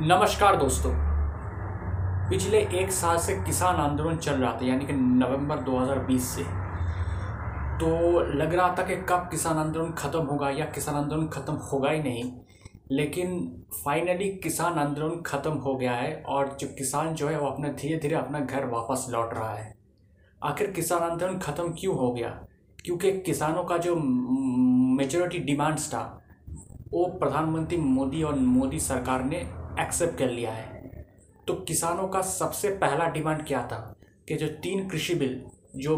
नमस्कार दोस्तों। पिछले एक साल से किसान आंदोलन चल रहा था, यानी कि नवंबर 2020 से। तो लग रहा था कि कब किसान आंदोलन ख़त्म होगा या किसान आंदोलन ख़त्म होगा ही नहीं, लेकिन फाइनली किसान आंदोलन ख़त्म हो गया है और जो किसान जो है वो अपने धीरे धीरे अपना घर वापस लौट रहा है। आखिर किसान आंदोलन ख़त्म क्यों हो गया? क्योंकि किसानों का जो मेजोरिटी डिमांड्स था, वो प्रधानमंत्री मोदी और मोदी सरकार ने एक्सेप्ट कर लिया है। तो किसानों का सबसे पहला डिमांड क्या था? कि जो तीन कृषि बिल जो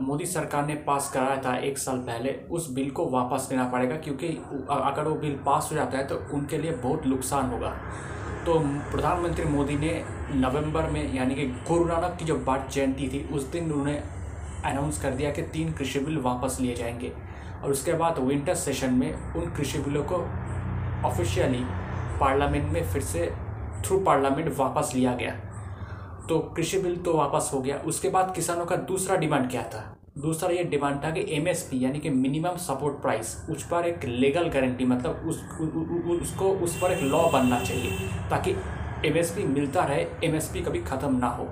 मोदी सरकार ने पास कराया था एक साल पहले, उस बिल को वापस लेना पड़ेगा क्योंकि अगर वो बिल पास हो जाता है तो उनके लिए बहुत नुकसान होगा। तो प्रधानमंत्री मोदी ने नवंबर में, यानी कि गुरु नानक की जो बात जयंती थी, उस दिन उन्होंने अनाउंस कर दिया कि तीन कृषि बिल वापस लिए जाएँगे। और उसके बाद विंटर सेशन में उन कृषि बिलों को ऑफिशियली पार्लियामेंट में फिर से थ्रू पार्लियामेंट वापस लिया गया। तो कृषि बिल तो वापस हो गया। उसके बाद किसानों का दूसरा डिमांड क्या था? दूसरा ये डिमांड था कि एमएसपी यानी कि मिनिमम सपोर्ट प्राइस उस पर एक लीगल गारंटी मतलब उस उ, उ, उ, उसको उस पर एक लॉ बनना चाहिए ताकि एमएसपी मिलता रहे एमएसपी कभी ख़त्म ना हो।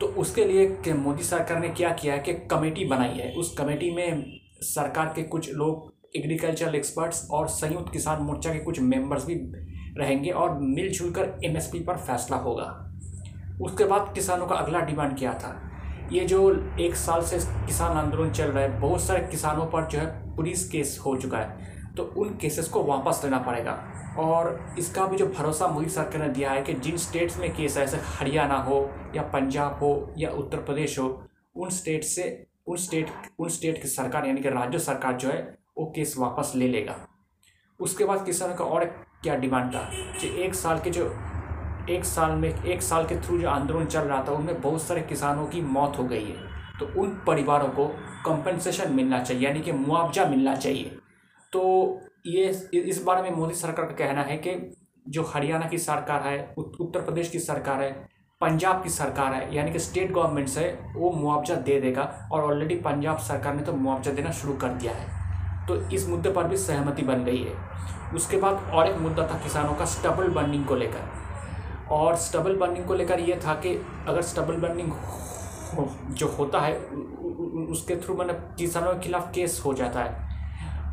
तो उसके लिए मोदी सरकार ने क्या किया है कि कमेटी बनाई है। उस कमेटी में सरकार के कुछ लोग एग्रीकल्चरल एक्सपर्ट्स और संयुक्त किसान मोर्चा के कुछ मेंबर्स भी रहेंगे और मिलजुल कर एमएसपी पर फैसला होगा। उसके बाद किसानों का अगला डिमांड क्या था? ये जो एक साल से किसान आंदोलन चल रहा है, बहुत सारे किसानों पर जो है पुलिस केस हो चुका है तो उन केसेस को वापस लेना पड़ेगा। और इसका भी जो भरोसा मोदी सरकार ने दिया है कि जिन स्टेट्स में केस है जैसे हरियाणा हो या पंजाब हो या उत्तर प्रदेश हो, उन स्टेट से, उन स्टेट उन स्टेट की सरकार, यानी कि राज्य सरकार जो है, वो केस वापस ले लेगा। उसके बाद किसानों का और क्या डिमांड था? कि एक साल के जो, एक साल में, एक साल के थ्रू जो आंदोलन चल रहा था, उनमें बहुत सारे किसानों की मौत हो गई है। तो उन परिवारों को कंपनसेशन मिलना चाहिए, यानी कि मुआवजा मिलना चाहिए। तो ये, इस बारे में मोदी सरकार का कहना है कि जो हरियाणा की सरकार है उत्तर प्रदेश की सरकार है, पंजाब की सरकार है, यानी कि स्टेट गवर्नमेंट्स है वो मुआवजा दे देगा, और ऑलरेडी पंजाब सरकार ने तो मुआवजा देना शुरू कर दिया है। तो इस मुद्दे पर भी सहमति बन गई है। उसके बाद और एक मुद्दा था किसानों का स्टबल बर्निंग को लेकर। और स्टबल बर्निंग को लेकर यह था कि अगर स्टबल बर्निंग हो, जो होता है उसके थ्रू मैंने किसानों के खिलाफ केस हो जाता है।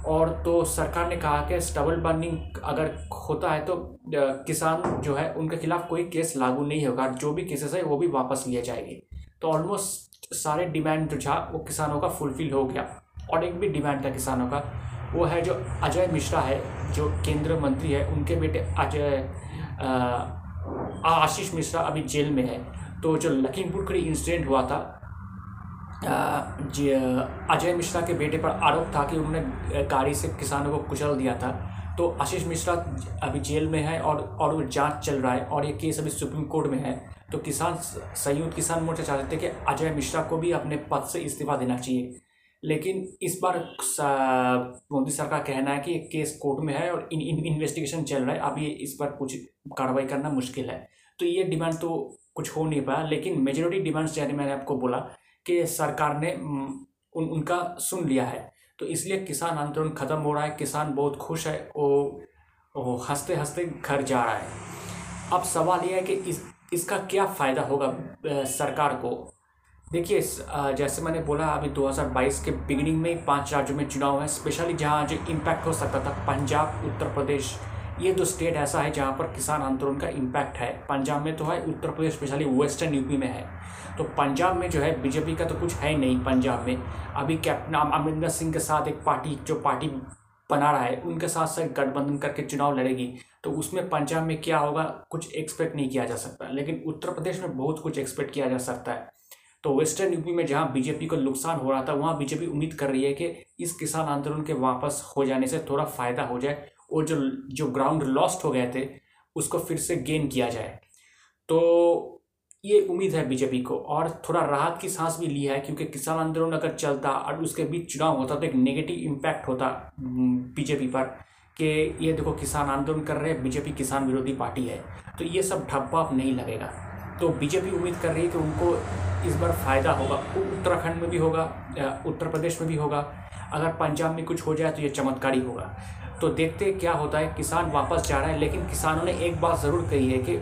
और तो सरकार ने कहा कि स्टबल बर्निंग अगर होता है तो किसान जो है उनके खिलाफ कोई केस लागू नहीं होगा। जो भी केसेस है वो भी वापस लिए जाएँगे। तो ऑलमोस्ट सारे डिमांड जो था वो किसानों का फुलफिल हो गया। और एक भी डिमांड था किसानों का, वो है जो अजय मिश्रा है, जो केंद्रीय मंत्री है, उनके बेटे अजय आशीष मिश्रा अभी जेल में है। तो जो लखीमपुर खड़ी इंसिडेंट हुआ था अजय मिश्रा के बेटे पर आरोप था कि उन्होंने गाड़ी से किसानों को कुचल दिया था। तो आशीष मिश्रा अभी जेल में है और और वो जाँच चल रहा है और ये केस अभी सुप्रीम कोर्ट में है। तो किसान संयुक्त किसान मोर्चा चाहते थे कि अजय मिश्रा को भी अपने पद से इस्तीफा देना चाहिए। लेकिन इस बार मोदी सरकार कहना है कि ये केस कोर्ट में है और इन, इन इन्वेस्टिगेशन चल रहा है। अब ये इस पर कुछ कार्रवाई करना मुश्किल है। तो ये डिमांड तो कुछ हो नहीं पाया लेकिन मेजोरिटी डिमांड्स जैसे मैंने आपको बोला कि सरकार ने उन उनका सुन लिया है। तो इसलिए किसान आंदोलन ख़त्म हो रहा है किसान बहुत खुश है वो हँसते हँसते घर जा रहा है। अब सवाल यह है कि इस इसका क्या फ़ायदा होगा सरकार को? देखिए जैसे मैंने बोला, अभी 2022 के बिगिनिंग में पाँच राज्यों में चुनाव है स्पेशली जहाँ जो इम्पैक्ट हो सकता था, पंजाब, उत्तर प्रदेश। ये दो स्टेट ऐसा है जहाँ पर किसान आंदोलन का इम्पैक्ट है। पंजाब में तो है, Uttar Pradesh specially western UP में है। तो पंजाब में जो है बीजेपी का तो कुछ है नहीं पंजाब में। अभी कैप्टन अमरिंदर सिंह के साथ एक पार्टी, जो पार्टी बना रहा है, उनके साथ साथ गठबंधन करके चुनाव लड़ेगी। तो उसमें पंजाब में क्या होगा, कुछ एक्सपेक्ट नहीं किया जा सकता। लेकिन उत्तर प्रदेश में बहुत कुछ एक्सपेक्ट किया जा सकता है। तो वेस्टर्न यूपी में जहाँ बीजेपी को नुकसान हो रहा था, वहाँ बीजेपी उम्मीद कर रही है कि इस किसान आंदोलन के वापस हो जाने से थोड़ा फ़ायदा हो जाए और जो जो ग्राउंड लॉस्ट हो गए थे, उसको फिर से गेन किया जाए। तो ये उम्मीद है बीजेपी को और थोड़ा राहत की सांस भी ली है क्योंकि किसान आंदोलन अगर चलता और उसके बीच चुनाव होता तो एक नेगेटिव इम्पैक्ट होता बीजेपी पर कि ये देखो किसान आंदोलन कर रहे हैं बीजेपी किसान विरोधी पार्टी है। तो ये सब ठप्पा नहीं लगेगा। तो बीजेपी उम्मीद कर रही है कि उनको इस बार फ़ायदा होगा। उत्तराखंड में भी होगा उत्तर प्रदेश में भी होगा। अगर पंजाब में कुछ हो जाए तो ये चमत्कारी होगा। तो देखते क्या होता है। किसान वापस जा रहा है, लेकिन किसानों ने एक बात ज़रूर कही है कि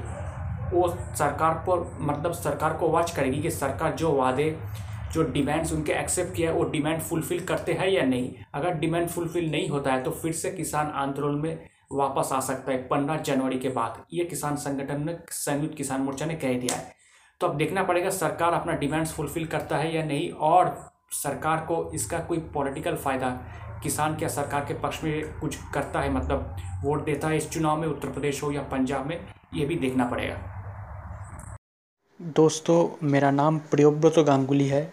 वो सरकार पर मतलब सरकार को वॉच करेगी कि सरकार जो वादे, जो डिमांड्स उनके एक्सेप्ट किया है, वो डिमांड फुलफिल करते हैं या नहीं। अगर डिमांड फुलफिल नहीं होता है तो फिर से किसान आंदोलन में वापस आ सकता है पंद्रह जनवरी के बाद। ये किसान संगठन ने, संयुक्त किसान मोर्चा ने कह दिया है। तो अब देखना पड़ेगा सरकार अपना डिमांड्स फुलफिल करता है या नहीं, और सरकार को इसका कोई पॉलिटिकल फ़ायदा किसान क्या सरकार के पक्ष में कुछ करता है मतलब वोट देता है इस चुनाव में, उत्तर प्रदेश हो या पंजाब में, ये भी देखना पड़ेगा। दोस्तों, मेरा नाम प्रियोव्रत गांगुली है।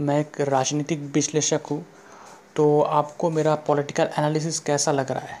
मैं एक राजनीतिक विश्लेषक हूँ। तो आपको मेरा पॉलिटिकल एनालिसिस कैसा लग रहा है?